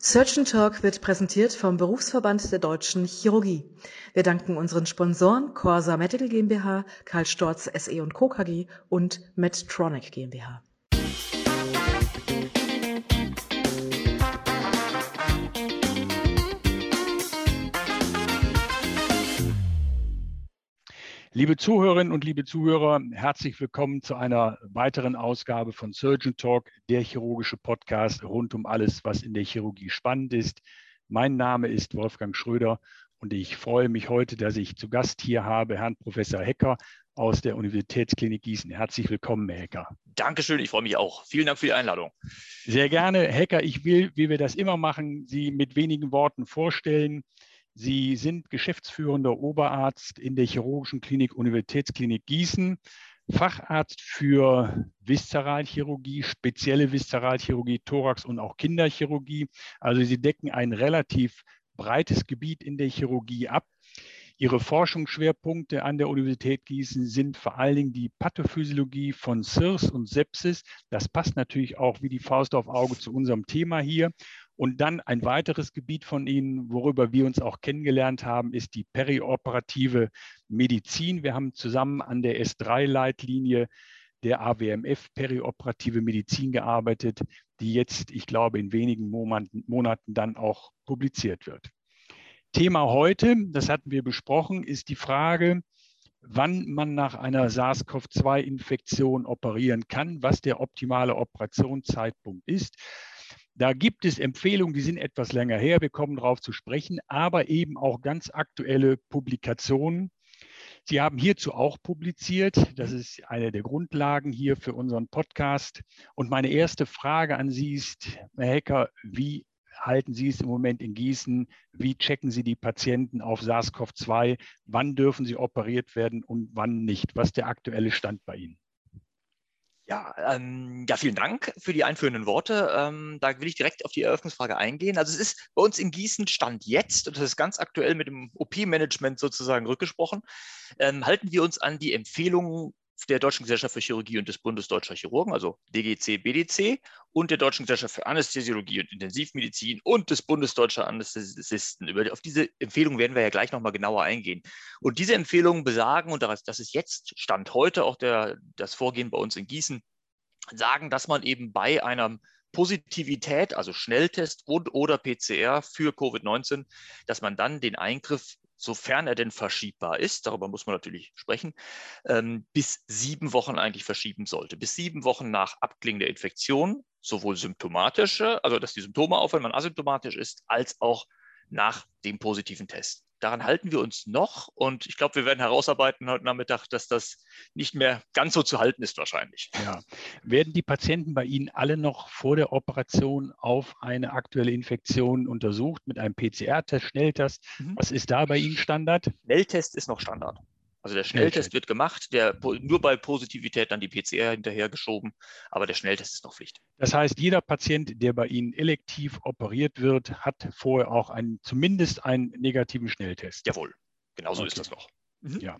Surgeon Talk wird präsentiert vom Berufsverband der Deutschen Chirurgie. Wir danken unseren Sponsoren Corsa Medical GmbH, Karl Storz SE und Co. KG und Medtronic GmbH. Liebe Zuhörerinnen und liebe Zuhörer, herzlich willkommen zu einer weiteren Ausgabe von Surgeon Talk, der chirurgische Podcast rund um alles, was in der Chirurgie spannend ist. Mein Name ist Wolfgang Schröder und ich freue mich heute, dass ich zu Gast hier habe Herrn Professor Hecker aus der Universitätsklinik Gießen. Herzlich willkommen, Herr Hecker. Dankeschön, ich freue mich auch. Vielen Dank für die Einladung. Sehr gerne. Hecker, ich will, wie wir das immer machen, Sie mit wenigen Worten vorstellen. Sie sind geschäftsführender Oberarzt in der Chirurgischen Klinik Universitätsklinik Gießen, Facharzt für Viszeralchirurgie, spezielle Viszeralchirurgie, Thorax und auch Kinderchirurgie. Also Sie decken ein relativ breites Gebiet in der Chirurgie ab. Ihre Forschungsschwerpunkte an der Universität Gießen sind vor allen Dingen die Pathophysiologie von CIRS und Sepsis. Das passt natürlich auch wie die Faust auf Auge zu unserem Thema hier. Und dann ein weiteres Gebiet von Ihnen, worüber wir uns auch kennengelernt haben, ist die perioperative Medizin. Wir haben zusammen an der S3-Leitlinie der AWMF perioperative Medizin gearbeitet, die jetzt, ich glaube, in wenigen Monaten, Monaten dann auch publiziert wird. Thema heute, das hatten wir besprochen, ist die Frage, wann man nach einer SARS-CoV-2-Infektion operieren kann, was der optimale Operationszeitpunkt ist. Da gibt es Empfehlungen, die sind etwas länger her, wir kommen darauf zu sprechen, aber eben auch ganz aktuelle Publikationen. Sie haben hierzu auch publiziert. Das ist eine der Grundlagen hier für unseren Podcast. Und meine erste Frage an Sie ist, Herr Hecker, wie halten Sie es im Moment in Gießen? Wie checken Sie die Patienten auf SARS-CoV-2? Wann dürfen sie operiert werden und wann nicht? Was ist der aktuelle Stand bei Ihnen? Ja, ähm, ja, vielen Dank für die einführenden Worte. Ähm, da will ich direkt auf die Eröffnungsfrage eingehen. Also es ist bei uns in Gießen Stand jetzt, und das ist ganz aktuell mit dem OP-Management sozusagen rückgesprochen, ähm, halten wir uns an die Empfehlungen der Deutschen Gesellschaft für Chirurgie und des Bundes Deutscher Chirurgen, also DGC, BDC, und der Deutschen Gesellschaft für Anästhesiologie und Intensivmedizin und des Bundes Deutscher Anästhesisten. Über, auf diese Empfehlungen werden wir ja gleich nochmal genauer eingehen. Und diese Empfehlungen besagen, und das ist jetzt Stand heute auch der, das Vorgehen bei uns in Gießen, sagen, dass man eben bei einer Positivität, also Schnelltest und oder PCR für Covid-19, dass man dann den Eingriff sofern er denn verschiebbar ist, darüber muss man natürlich sprechen, ähm, bis sieben Wochen eigentlich verschieben sollte. Bis sieben Wochen nach Abklingen der Infektion, sowohl symptomatische, also dass die Symptome aufhören, wenn man asymptomatisch ist, als auch nach dem positiven Test daran halten wir uns noch und ich glaube, wir werden herausarbeiten heute Nachmittag, dass das nicht mehr ganz so zu halten ist wahrscheinlich. Ja. Werden die Patienten bei Ihnen alle noch vor der Operation auf eine aktuelle Infektion untersucht mit einem PCR-Test, Schnelltest? Mhm. Was ist da bei Ihnen Standard? Schnelltest ist noch Standard. Also der Schnelltest wird gemacht, der, nur bei Positivität dann die PCR hinterhergeschoben, aber der Schnelltest ist noch Pflicht. Das heißt, jeder Patient, der bei Ihnen elektiv operiert wird, hat vorher auch einen, zumindest einen negativen Schnelltest. Jawohl, genauso okay. ist das noch. Mhm. Ja,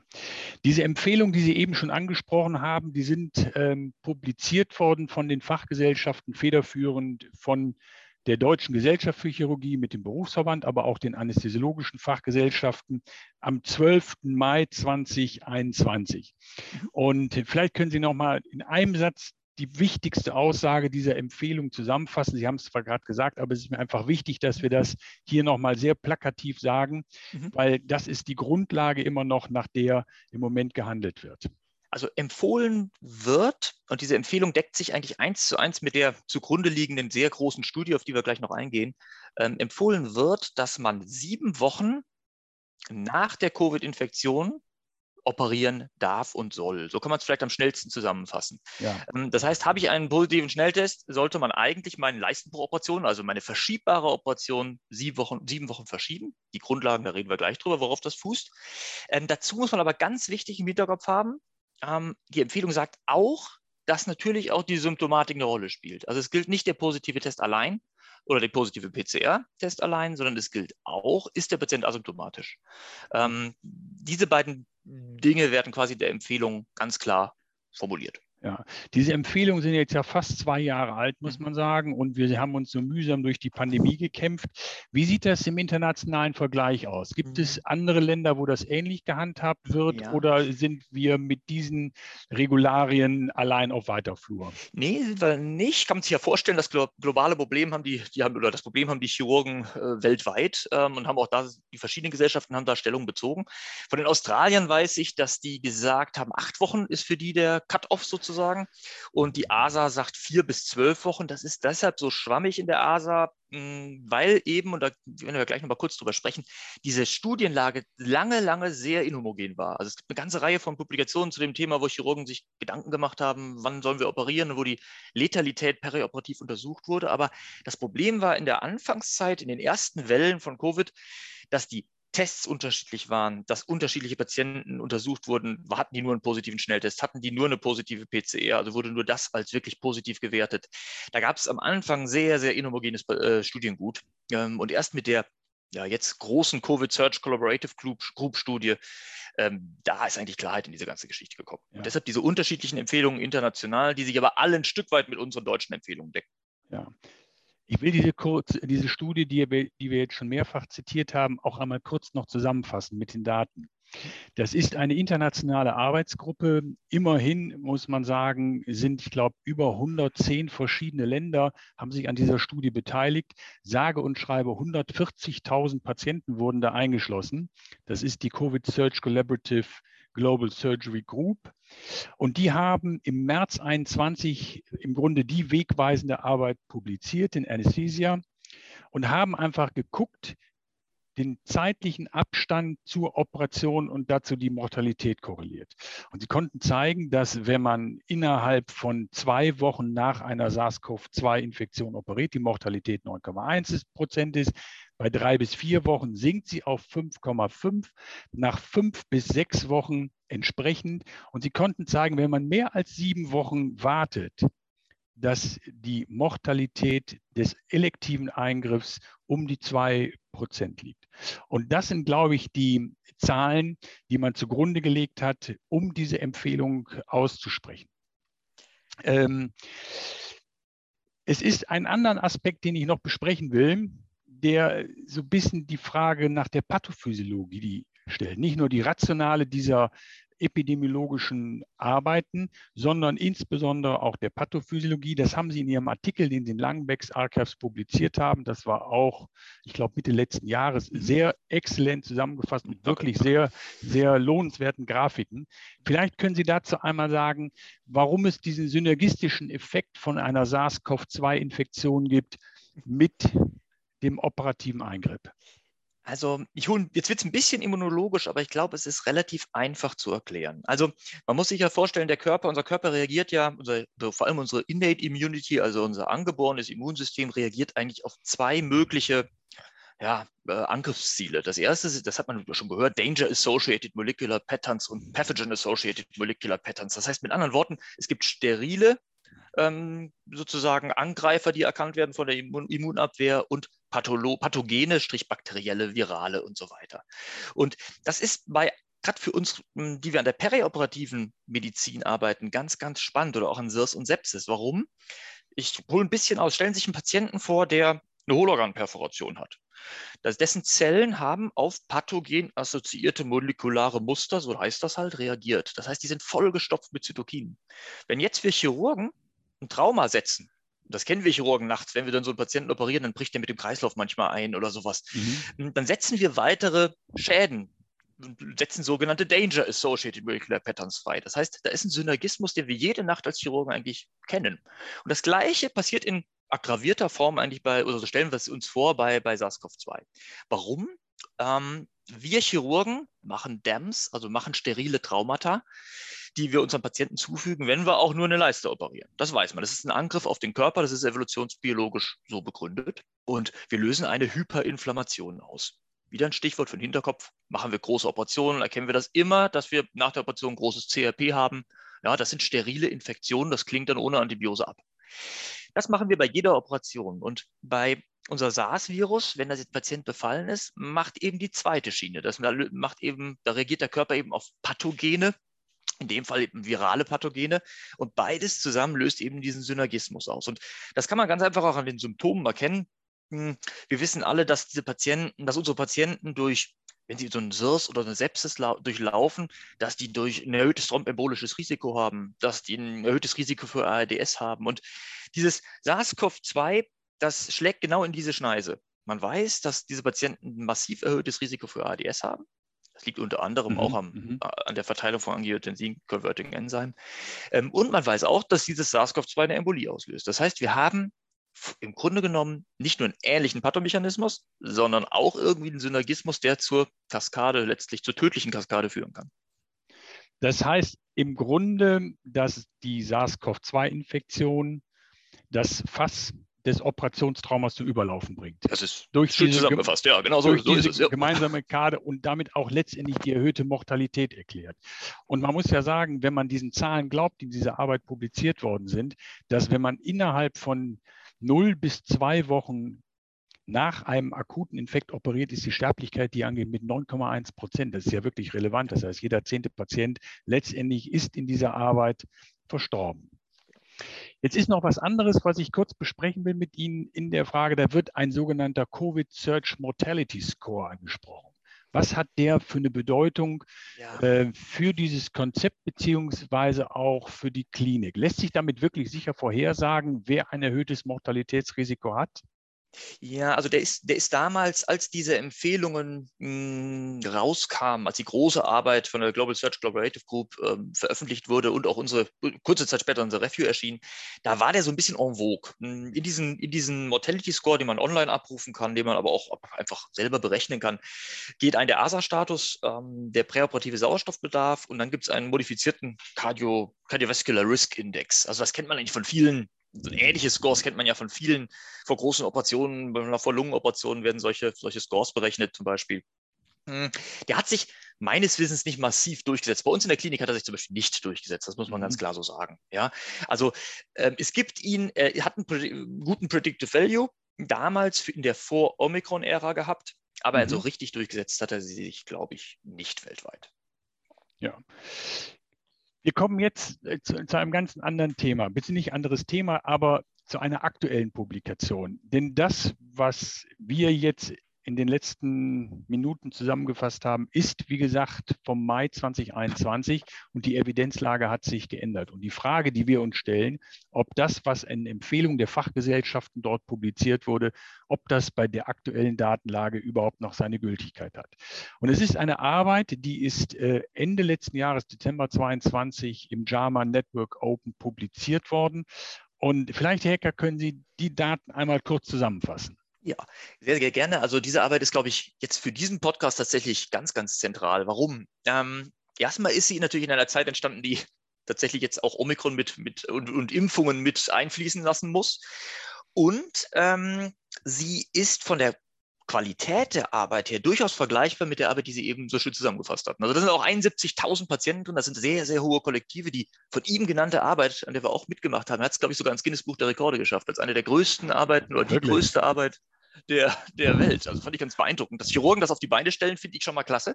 diese Empfehlungen, die Sie eben schon angesprochen haben, die sind ähm, publiziert worden von den Fachgesellschaften federführend von der Deutschen Gesellschaft für Chirurgie mit dem Berufsverband, aber auch den anästhesiologischen Fachgesellschaften am 12. Mai 2021. Mhm. Und vielleicht können Sie noch mal in einem Satz die wichtigste Aussage dieser Empfehlung zusammenfassen. Sie haben es zwar gerade gesagt, aber es ist mir einfach wichtig, dass wir das hier nochmal sehr plakativ sagen, mhm. weil das ist die Grundlage immer noch, nach der im Moment gehandelt wird. Also empfohlen wird, und diese Empfehlung deckt sich eigentlich eins zu eins mit der zugrunde liegenden sehr großen Studie, auf die wir gleich noch eingehen, ähm, empfohlen wird, dass man sieben Wochen nach der Covid-Infektion operieren darf und soll. So kann man es vielleicht am schnellsten zusammenfassen. Ja. Ähm, das heißt, habe ich einen positiven Schnelltest, sollte man eigentlich meine Leistenbruchoperation, also meine verschiebbare Operation, sieben Wochen, sieben Wochen verschieben. Die Grundlagen, da reden wir gleich drüber, worauf das fußt. Ähm, dazu muss man aber ganz wichtig im Hinterkopf haben, ähm, die Empfehlung sagt auch, dass natürlich auch die Symptomatik eine Rolle spielt. Also es gilt nicht der positive Test allein oder der positive PCR-Test allein, sondern es gilt auch, ist der Patient asymptomatisch. Ähm, diese beiden Dinge werden quasi der Empfehlung ganz klar formuliert. Ja, diese Empfehlungen sind jetzt ja fast zwei Jahre alt, muss mhm. man sagen, und wir haben uns so mühsam durch die Pandemie gekämpft. Wie sieht das im internationalen Vergleich aus? Gibt es mhm. andere Länder, wo das ähnlich gehandhabt wird, ja. oder sind wir mit diesen Regularien allein auf weiter Flur? Nee, sind wir nicht. Kann man sich ja vorstellen, das globale Problem haben die, die haben, oder das Problem haben die Chirurgen äh, weltweit ähm, und haben auch da, die verschiedenen Gesellschaften haben da Stellung bezogen. Von den Australiern weiß ich, dass die gesagt haben, acht Wochen ist für die der Cut-off sozusagen sozusagen. Und die ASA sagt vier bis zwölf Wochen. Das ist deshalb so schwammig in der ASA, hm, weil eben, und da werden wir gleich noch mal kurz drüber sprechen, diese Studienlage lange, lange sehr inhomogen war. Also es gibt eine ganze Reihe von Publikationen zu dem Thema, wo Chirurgen sich Gedanken gemacht haben, wann sollen wir operieren, wo die Letalität perioperativ untersucht wurde. Aber das Problem war in der Anfangszeit, in den ersten Wellen von Covid, dass die Tests unterschiedlich waren, dass unterschiedliche Patienten untersucht wurden, hatten die nur einen positiven Schnelltest, hatten die nur eine positive PCR, also wurde nur das als wirklich positiv gewertet. Da gab es am Anfang sehr, sehr inhomogenes äh, Studiengut. Ähm, und erst mit der ja, jetzt großen Covid Search Collaborative Group, Group Studie, ähm, da ist eigentlich Klarheit in diese ganze Geschichte gekommen. Ja. Und deshalb diese unterschiedlichen Empfehlungen international, die sich aber alle ein Stück weit mit unseren deutschen Empfehlungen decken. Ja, ich will diese, kurz, diese Studie, die die wir jetzt schon mehrfach zitiert haben, auch einmal kurz noch zusammenfassen mit den Daten. Das ist eine internationale Arbeitsgruppe. Immerhin muss man sagen, sind, ich glaube, über 110 verschiedene Länder haben sich an dieser Studie beteiligt. Sage und schreibe 140.000 Patienten wurden da eingeschlossen. Das ist die Covid Search Collaborative Global Surgery Group. Und die haben im März 21 im Grunde die wegweisende Arbeit publiziert in Anesthesia und haben einfach geguckt, den zeitlichen Abstand zur Operation und dazu die Mortalität korreliert. Und sie konnten zeigen, dass wenn man innerhalb von zwei Wochen nach einer SARS-CoV-2-Infektion operiert, die Mortalität 9,1 Prozent ist. Bei drei bis vier Wochen sinkt sie auf 5,5, nach fünf bis sechs Wochen entsprechend. Und sie konnten zeigen, wenn man mehr als sieben Wochen wartet, dass die Mortalität des elektiven Eingriffs um die zwei Prozent liegt. Und das sind, glaube ich, die Zahlen, die man zugrunde gelegt hat, um diese Empfehlung auszusprechen. Ähm, es ist ein anderer Aspekt, den ich noch besprechen will, der so ein bisschen die Frage nach der Pathophysiologie stellt. Nicht nur die rationale dieser epidemiologischen Arbeiten, sondern insbesondere auch der Pathophysiologie. Das haben Sie in Ihrem Artikel, den Sie in Langenbecks Archives publiziert haben. Das war auch, ich glaube, Mitte letzten Jahres mhm. sehr exzellent zusammengefasst mit wirklich sehr, sehr lohnenswerten Grafiken. Vielleicht können Sie dazu einmal sagen, warum es diesen synergistischen Effekt von einer SARS-CoV-2-Infektion gibt mit dem operativen Eingriff. Also ich hole, jetzt wird es ein bisschen immunologisch, aber ich glaube, es ist relativ einfach zu erklären. Also man muss sich ja vorstellen, der Körper, unser Körper reagiert ja, unser, vor allem unsere Innate Immunity, also unser angeborenes Immunsystem, reagiert eigentlich auf zwei mögliche ja, äh, Angriffsziele. Das erste, ist, das hat man schon gehört, Danger Associated Molecular Patterns und Pathogen Associated Molecular Patterns. Das heißt mit anderen Worten, es gibt sterile ähm, sozusagen Angreifer, die erkannt werden von der Immun Immunabwehr und Patholo pathogene, bakterielle, virale und so weiter. Und das ist bei gerade für uns, hm, die wir an der perioperativen Medizin arbeiten, ganz, ganz spannend oder auch an SIRS und Sepsis. Warum? Ich hole ein bisschen aus. Stellen Sie sich einen Patienten vor, der eine Hohlorganperforation hat. Das, dessen Zellen haben auf pathogen assoziierte molekulare Muster, so heißt das halt, reagiert. Das heißt, die sind vollgestopft mit Zytokinen. Wenn jetzt wir Chirurgen ein Trauma setzen, das kennen wir Chirurgen nachts, wenn wir dann so einen Patienten operieren, dann bricht der mit dem Kreislauf manchmal ein oder sowas. Mhm. Dann setzen wir weitere Schäden, setzen sogenannte Danger Associated Molecular Patterns frei. Das heißt, da ist ein Synergismus, den wir jede Nacht als Chirurgen eigentlich kennen. Und das Gleiche passiert in aggravierter Form eigentlich bei, oder so stellen wir es uns vor bei, bei SARS-CoV-2. Warum? Ähm, wir Chirurgen machen DAMs, also machen sterile Traumata, die wir unseren Patienten zufügen, wenn wir auch nur eine Leiste operieren. Das weiß man. Das ist ein Angriff auf den Körper, das ist evolutionsbiologisch so begründet. Und wir lösen eine Hyperinflammation aus. Wieder ein Stichwort für den Hinterkopf. Machen wir große Operationen, erkennen wir das immer, dass wir nach der Operation großes CRP haben. Ja, das sind sterile Infektionen, das klingt dann ohne Antibiose ab. Das machen wir bei jeder Operation. Und bei unser SARS-Virus, wenn das jetzt Patient befallen ist, macht eben die zweite Schiene. Das macht eben, da reagiert der Körper eben auf Pathogene in dem Fall virale Pathogene. Und beides zusammen löst eben diesen Synergismus aus. Und das kann man ganz einfach auch an den Symptomen erkennen. Hm, wir wissen alle, dass diese Patienten, dass unsere Patienten durch, wenn sie so einen SIRS oder eine Sepsis durchlaufen, dass die durch ein erhöhtes thrombembolisches Risiko haben, dass die ein erhöhtes Risiko für ARDS haben. Und dieses SARS-CoV-2, das schlägt genau in diese Schneise. Man weiß, dass diese Patienten ein massiv erhöhtes Risiko für ARDS haben. Das liegt unter anderem mhm, auch am, mhm. Äh, an der Verteilung von Angiotensin-Converting-Enzymen. Ähm, und man weiß auch, dass dieses SARS-CoV-2 eine Embolie auslöst. Das heißt, wir haben im Grunde genommen nicht nur einen ähnlichen Pathomechanismus, sondern auch irgendwie einen Synergismus, der zur Kaskade, letztlich zur tödlichen Kaskade führen kann. Das heißt im Grunde, dass die SARS-CoV-2-Infektion das Fass des Operationstraumas zum Überlaufen bringt. Das ist durch schön zusammengefasst, ja, genau so, so ist es. Ja. Gemeinsame Kade und damit auch letztendlich die erhöhte Mortalität erklärt. Und man muss ja sagen, wenn man diesen Zahlen glaubt, die in dieser Arbeit publiziert worden sind, dass wenn man innerhalb von 0 bis 2 Wochen nach einem akuten Infekt operiert, ist die Sterblichkeit, die angeht, mit 9,1 Prozent. Das ist ja wirklich relevant. Das heißt, jeder zehnte Patient letztendlich ist in dieser Arbeit verstorben. Jetzt ist noch was anderes, was ich kurz besprechen will mit Ihnen in der Frage. Da wird ein sogenannter Covid Search Mortality Score angesprochen. Was hat der für eine Bedeutung ja. äh, für dieses Konzept beziehungsweise auch für die Klinik? Lässt sich damit wirklich sicher vorhersagen, wer ein erhöhtes Mortalitätsrisiko hat? Ja, also der ist, der ist damals, als diese Empfehlungen mh, hm, rauskamen, als die große Arbeit von der Global Search Collaborative Group ähm, veröffentlicht wurde und auch unsere, kurze Zeit später unser Review erschien, da war der so ein bisschen en vogue. Hm, in diesen, in diesen Mortality Score, den man online abrufen kann, den man aber auch einfach selber berechnen kann, geht ein der ASA-Status, ähm, der präoperative Sauerstoffbedarf und dann gibt es einen modifizierten Cardio, Cardiovascular Risk Index. Also das kennt man eigentlich von vielen so ähnliche Scores kennt man ja von vielen, vor großen Operationen, vor Lungenoperationen werden solche, solche Scores berechnet zum Beispiel. Hm, der hat sich meines Wissens nicht massiv durchgesetzt. Bei uns in der Klinik hat er sich zum Beispiel nicht durchgesetzt. Das muss man mhm. ganz klar so sagen. Ja, also äh, es gibt ihn, er hat einen guten Predictive Value damals in der Vor-Omikron-Ära gehabt, aber mhm. so richtig durchgesetzt hat er sich, glaube ich, nicht weltweit. Ja. Wir kommen jetzt äh, zu, zu, einem ganz anderen Thema, bitte nicht anderes Thema, aber zu einer aktuellen Publikation. Denn das, was wir jetzt in den letzten Minuten zusammengefasst haben, ist, wie gesagt, vom Mai 2021 und die Evidenzlage hat sich geändert. Und die Frage, die wir uns stellen, ob das, was in Empfehlungen der Fachgesellschaften dort publiziert wurde, ob das bei der aktuellen Datenlage überhaupt noch seine Gültigkeit hat. Und es ist eine Arbeit, die ist äh, Ende letzten Jahres, Dezember 22, im JAMA Network Open publiziert worden. Und vielleicht, Herr Hacker, können Sie die Daten einmal kurz zusammenfassen. Ja, sehr, sehr gerne. Also diese Arbeit ist, glaube ich, jetzt für diesen Podcast tatsächlich ganz, ganz zentral. Warum? Ähm, erstmal ist sie natürlich in einer Zeit entstanden, die tatsächlich jetzt auch Omikron mit, mit und, und Impfungen mit einfließen lassen muss. Und ähm, sie ist von der Qualität der Arbeit her durchaus vergleichbar mit der Arbeit, die Sie eben so schön zusammengefasst hatten. Also da sind auch 71.000 Patienten drin, das sind sehr, sehr hohe Kollektive, die von ihm genannte Arbeit, an der wir auch mitgemacht haben, hat es, glaube ich, sogar ins Guinness Buch der Rekorde geschafft, als eine der größten Arbeiten oder Wirklich? die größte Arbeit der, der Welt. Also fand ich ganz beeindruckend. Dass Chirurgen das auf die Beine stellen, finde ich schon mal klasse.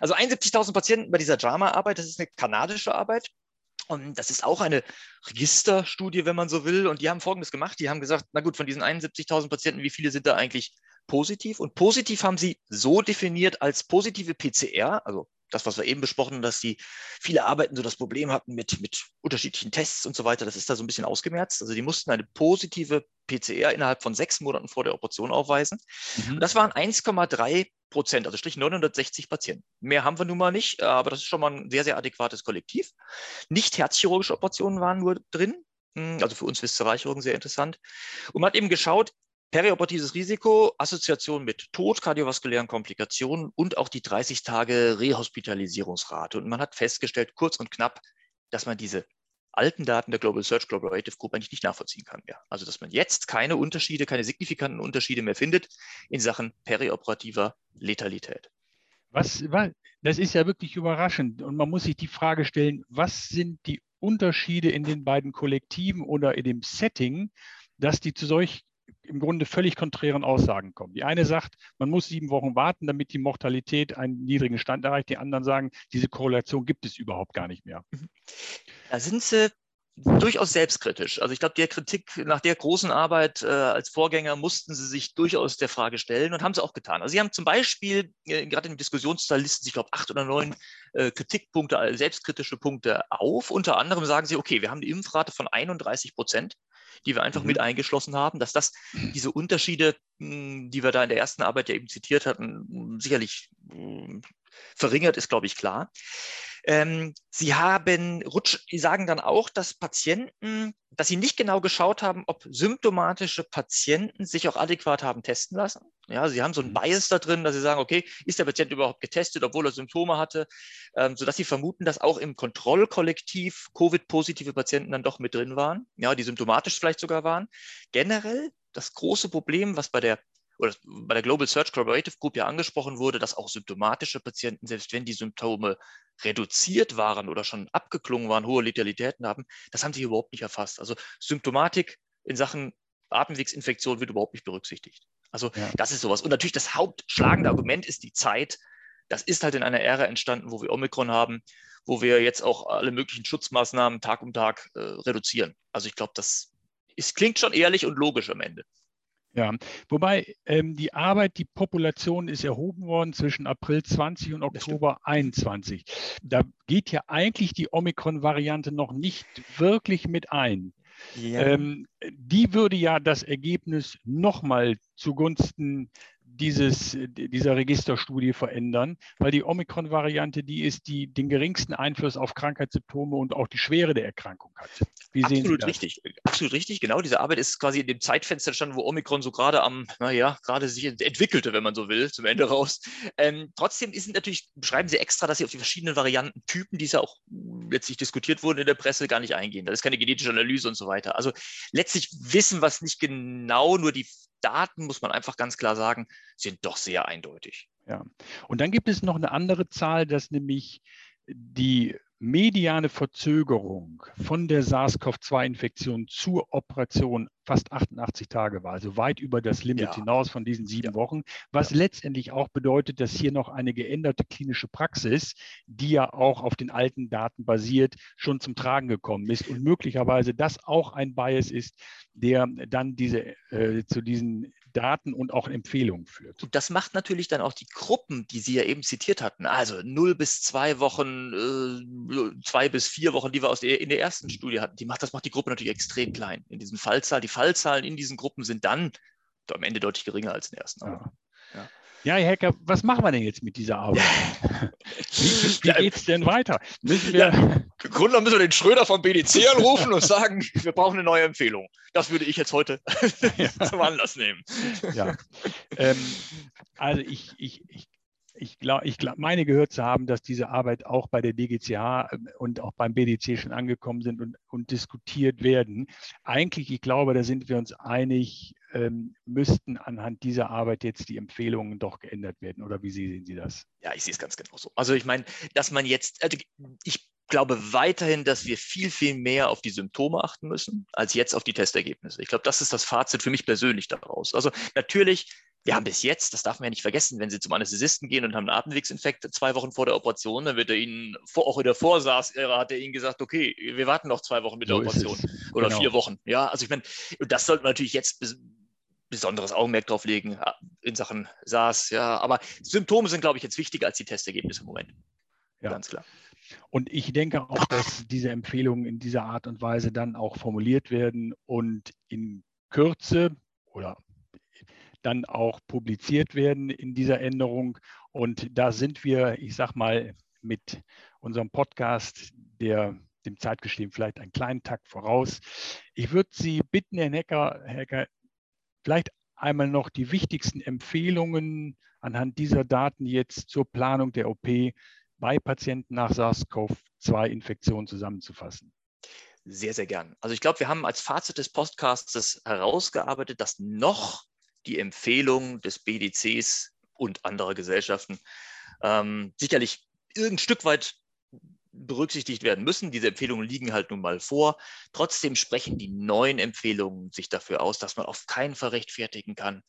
Also 71.000 Patienten bei dieser Drama-Arbeit, das ist eine kanadische Arbeit. Und das ist auch eine Registerstudie, wenn man so will. Und die haben Folgendes gemacht. Die haben gesagt, na gut, von diesen 71.000 Patienten, wie viele sind da eigentlich positiv? Und positiv haben sie so definiert als positive PCR, also das, was wir eben besprochen haben, dass die viele Arbeiten so das Problem hatten mit, mit unterschiedlichen Tests und so weiter, das ist da so ein bisschen ausgemerzt. Also die mussten eine positive PCR innerhalb von sechs Monaten vor der Operation aufweisen. Mhm. Und das waren 1,3 Prozent, also strich 960 Patienten. Mehr haben wir nun mal nicht, aber das ist schon mal ein sehr, sehr adäquates Kollektiv. Nicht herzchirurgische Operationen waren nur drin, hm, also für uns Viszeralchirurgen sehr interessant. Und man hat eben geschaut, Perioperatives Risiko, Assoziation mit Tod, kardiovaskulären Komplikationen und auch die 30 Tage Rehospitalisierungsrate. Und man hat festgestellt, kurz und knapp, dass man diese alten Daten der Global Search Collaborative Group eigentlich nicht nachvollziehen kann mehr. Also dass man jetzt keine Unterschiede, keine signifikanten Unterschiede mehr findet in Sachen perioperativer Letalität. Was, das ist ja wirklich überraschend. Und man muss sich die Frage stellen, was sind die Unterschiede in den beiden Kollektiven oder in dem Setting, dass die zu solch im Grunde völlig konträren Aussagen kommen. Die eine sagt, man muss sieben Wochen warten, damit die Mortalität einen niedrigen Stand erreicht. Die anderen sagen, diese Korrelation gibt es überhaupt gar nicht mehr. Da sind Sie durchaus selbstkritisch. Also ich glaube, der Kritik nach der großen Arbeit äh, als Vorgänger mussten sie sich durchaus der Frage stellen und haben sie auch getan. Also sie haben zum Beispiel äh, gerade im Diskussionsteil listen sie, ich glaube, acht oder neun äh, Kritikpunkte, äh, selbstkritische Punkte auf. Unter anderem sagen sie, okay, wir haben eine Impfrate von 31 Prozent, die wir einfach mhm. mit eingeschlossen haben, dass das diese Unterschiede, mh, die wir da in der ersten Arbeit ja eben zitiert hatten, sicherlich mh, verringert ist, glaube ich, klar. Ähm, sie haben, Rutsch, sagen dann auch, dass Patienten, dass sie nicht genau geschaut haben, ob symptomatische Patienten sich auch adäquat haben testen lassen. Ja, sie haben so einen mhm. Bias da drin, dass sie sagen, okay, ist der Patient überhaupt getestet, obwohl er Symptome hatte, ähm, sodass sie vermuten, dass auch im Kontrollkollektiv Covid-positive Patienten dann doch mit drin waren, ja, die symptomatisch vielleicht sogar waren. Generell das große Problem, was bei der oder bei der Global Search Collaborative Group ja angesprochen wurde, dass auch symptomatische Patienten, selbst wenn die Symptome reduziert waren oder schon abgeklungen waren, hohe Letalitäten haben, das haben sie überhaupt nicht erfasst. Also Symptomatik in Sachen Atemwegsinfektion wird überhaupt nicht berücksichtigt. Also ja. das ist sowas. Und natürlich das hauptschlagende Argument ist die Zeit. Das ist halt in einer Ära entstanden, wo wir Omikron haben, wo wir jetzt auch alle möglichen Schutzmaßnahmen Tag um Tag äh, reduzieren. Also ich glaube, das ist, klingt schon ehrlich und logisch am Ende. Ja, wobei ähm, die Arbeit, die Population ist erhoben worden zwischen April 20 und Oktober 21. Da geht ja eigentlich die Omikron-Variante noch nicht wirklich mit ein. Ja. Ähm, die würde ja das Ergebnis nochmal zugunsten dieses, dieser Registerstudie verändern, weil die Omikron-Variante die ist, die den geringsten Einfluss auf Krankheitssymptome und auch die Schwere der Erkrankung hat. Wie absolut richtig, absolut richtig, genau. Diese Arbeit ist quasi in dem Zeitfenster entstanden, wo Omikron so gerade am, naja, gerade sich entwickelte, wenn man so will, zum Ende raus. Ähm, trotzdem ist natürlich, beschreiben Sie extra, dass Sie auf die verschiedenen Variantentypen, die ja auch letztlich diskutiert wurden in der Presse, gar nicht eingehen. Das ist keine genetische Analyse und so weiter. Also letztlich wissen wir es nicht genau, nur die Daten, muss man einfach ganz klar sagen, sind doch sehr eindeutig. Ja, und dann gibt es noch eine andere Zahl, dass nämlich die mediane Verzögerung von der SARS-CoV-2-Infektion zur Operation fast 88 Tage war, also weit über das Limit ja. hinaus von diesen sieben ja. Wochen, was ja. letztendlich auch bedeutet, dass hier noch eine geänderte klinische Praxis, die ja auch auf den alten Daten basiert, schon zum Tragen gekommen ist und möglicherweise das auch ein Bias ist, der dann diese, äh, zu diesen Daten und auch Empfehlungen führt. Und das macht natürlich dann auch die Gruppen, die Sie ja eben zitiert hatten, also null bis zwei Wochen, äh, zwei bis vier Wochen, die wir aus der, in der ersten Studie hatten, die macht, das macht die Gruppe natürlich extrem klein. In diesen Fallzahlen, die Fallzahlen in diesen Gruppen sind dann am Ende deutlich geringer als in der ersten. Ja. Ja. Ja, Herr Hecker, was machen wir denn jetzt mit dieser Arbeit? wie wie geht es denn weiter? Müssen wir. Ja, Im Grunde müssen wir den Schröder vom BDC anrufen und sagen, wir brauchen eine neue Empfehlung. Das würde ich jetzt heute zum Anlass nehmen. Ja. Ähm, also ich, ich, ich ich glaube, ich glaub, meine gehört zu haben, dass diese Arbeit auch bei der DGCH ähm, und auch beim BDC schon angekommen sind und, und diskutiert werden. Eigentlich, ich glaube, da sind wir uns einig, ähm, müssten anhand dieser Arbeit jetzt die Empfehlungen doch geändert werden. Oder wie sehen Sie das? Ja, ich sehe es ganz genau so. Also ich meine, dass man jetzt, also ich glaube weiterhin, dass wir viel, viel mehr auf die Symptome achten müssen, als jetzt auf die Testergebnisse. Ich glaube, das ist das Fazit für mich persönlich daraus. Also natürlich wir haben bis jetzt, das darf man ja nicht vergessen, wenn Sie zum Anästhesisten gehen und haben einen Atemwegsinfekt zwei Wochen vor der Operation, dann wird er Ihnen, auch in der Vorsaß-Ära hat er Ihnen gesagt, okay, wir warten noch zwei Wochen mit der so Operation oder genau. vier Wochen. Ja, also ich meine, das sollte man natürlich jetzt besonderes Augenmerk drauf legen in Sachen SARS. Ja, aber Symptome sind, glaube ich, jetzt wichtiger als die Testergebnisse im Moment. Ja. Ganz klar. Und ich denke auch, dass diese Empfehlungen in dieser Art und Weise dann auch formuliert werden und in Kürze oder dann auch publiziert werden in dieser Änderung. Und da sind wir, ich sag mal, mit unserem Podcast, der dem Zeitgeschehen vielleicht einen kleinen Takt voraus. Ich würde Sie bitten, Herr Hecker, Hecker, vielleicht einmal noch die wichtigsten Empfehlungen anhand dieser Daten jetzt zur Planung der OP bei Patienten nach SARS-CoV-2-Infektion zusammenzufassen. Sehr, sehr gern. Also ich glaube, wir haben als Fazit des Podcasts herausgearbeitet, dass noch die Empfehlung des BDCs und anderer Gesellschaften ähm, sicherlich irgendein Stück weit berücksichtigt werden müssen. Diese Empfehlungen liegen halt nun mal vor. Trotzdem sprechen die neuen Empfehlungen sich dafür aus, dass man auf keinen Fall rechtfertigen kann,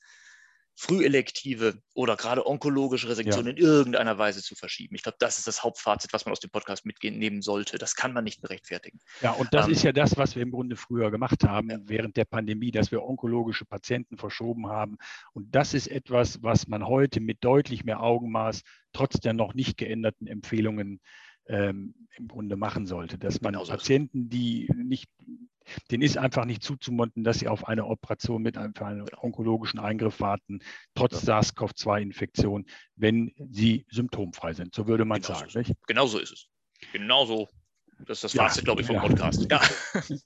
frühelektive oder gerade onkologische Resektion ja. in irgendeiner Weise zu verschieben. Ich glaube, das ist das Hauptfazit, was man aus dem Podcast mitnehmen sollte. Das kann man nicht rechtfertigen. Ja, und das ähm, ist ja das, was wir im Grunde früher gemacht haben ja. während der Pandemie, dass wir onkologische Patienten verschoben haben. Und das ist etwas, was man heute mit deutlich mehr Augenmaß trotz der noch nicht geänderten Empfehlungen ähm, im Grunde machen sollte, dass man genau Patienten, die nicht, denen ist einfach nicht zuzumuten, dass sie auf eine Operation mit einem, einem onkologischen Eingriff warten, trotz ja. SARS-CoV-2-Infektion, wenn sie symptomfrei sind. So würde man genau sagen. So nicht? Genau so ist es. Genau so. Das ist das Fazit, ja, glaube ich, vom ja. Podcast. Ja.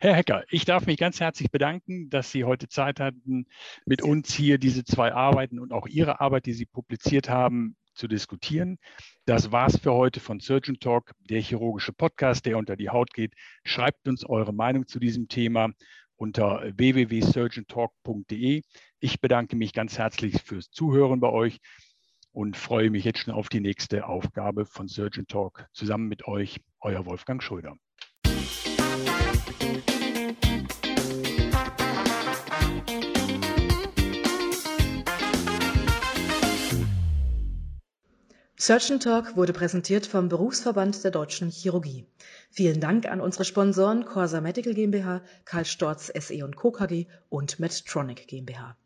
Herr Hecker, ich darf mich ganz herzlich bedanken, dass Sie heute Zeit hatten, mit uns hier diese zwei Arbeiten und auch Ihre Arbeit, die Sie publiziert haben, zu diskutieren. Das war's für heute von Surgeon Talk, der chirurgische Podcast, der unter die Haut geht. Schreibt uns eure Meinung zu diesem Thema unter www.surgeontalk.de. Ich bedanke mich ganz herzlich fürs Zuhören bei euch und freue mich jetzt schon auf die nächste Aufgabe von Surgeon Talk zusammen mit euch, euer Wolfgang Schröder. Surgeon Talk wurde präsentiert vom Berufsverband der Deutschen Chirurgie. Vielen Dank an unsere Sponsoren Corsa Medical GmbH, Karl Storz SE Co. KG und Medtronic GmbH.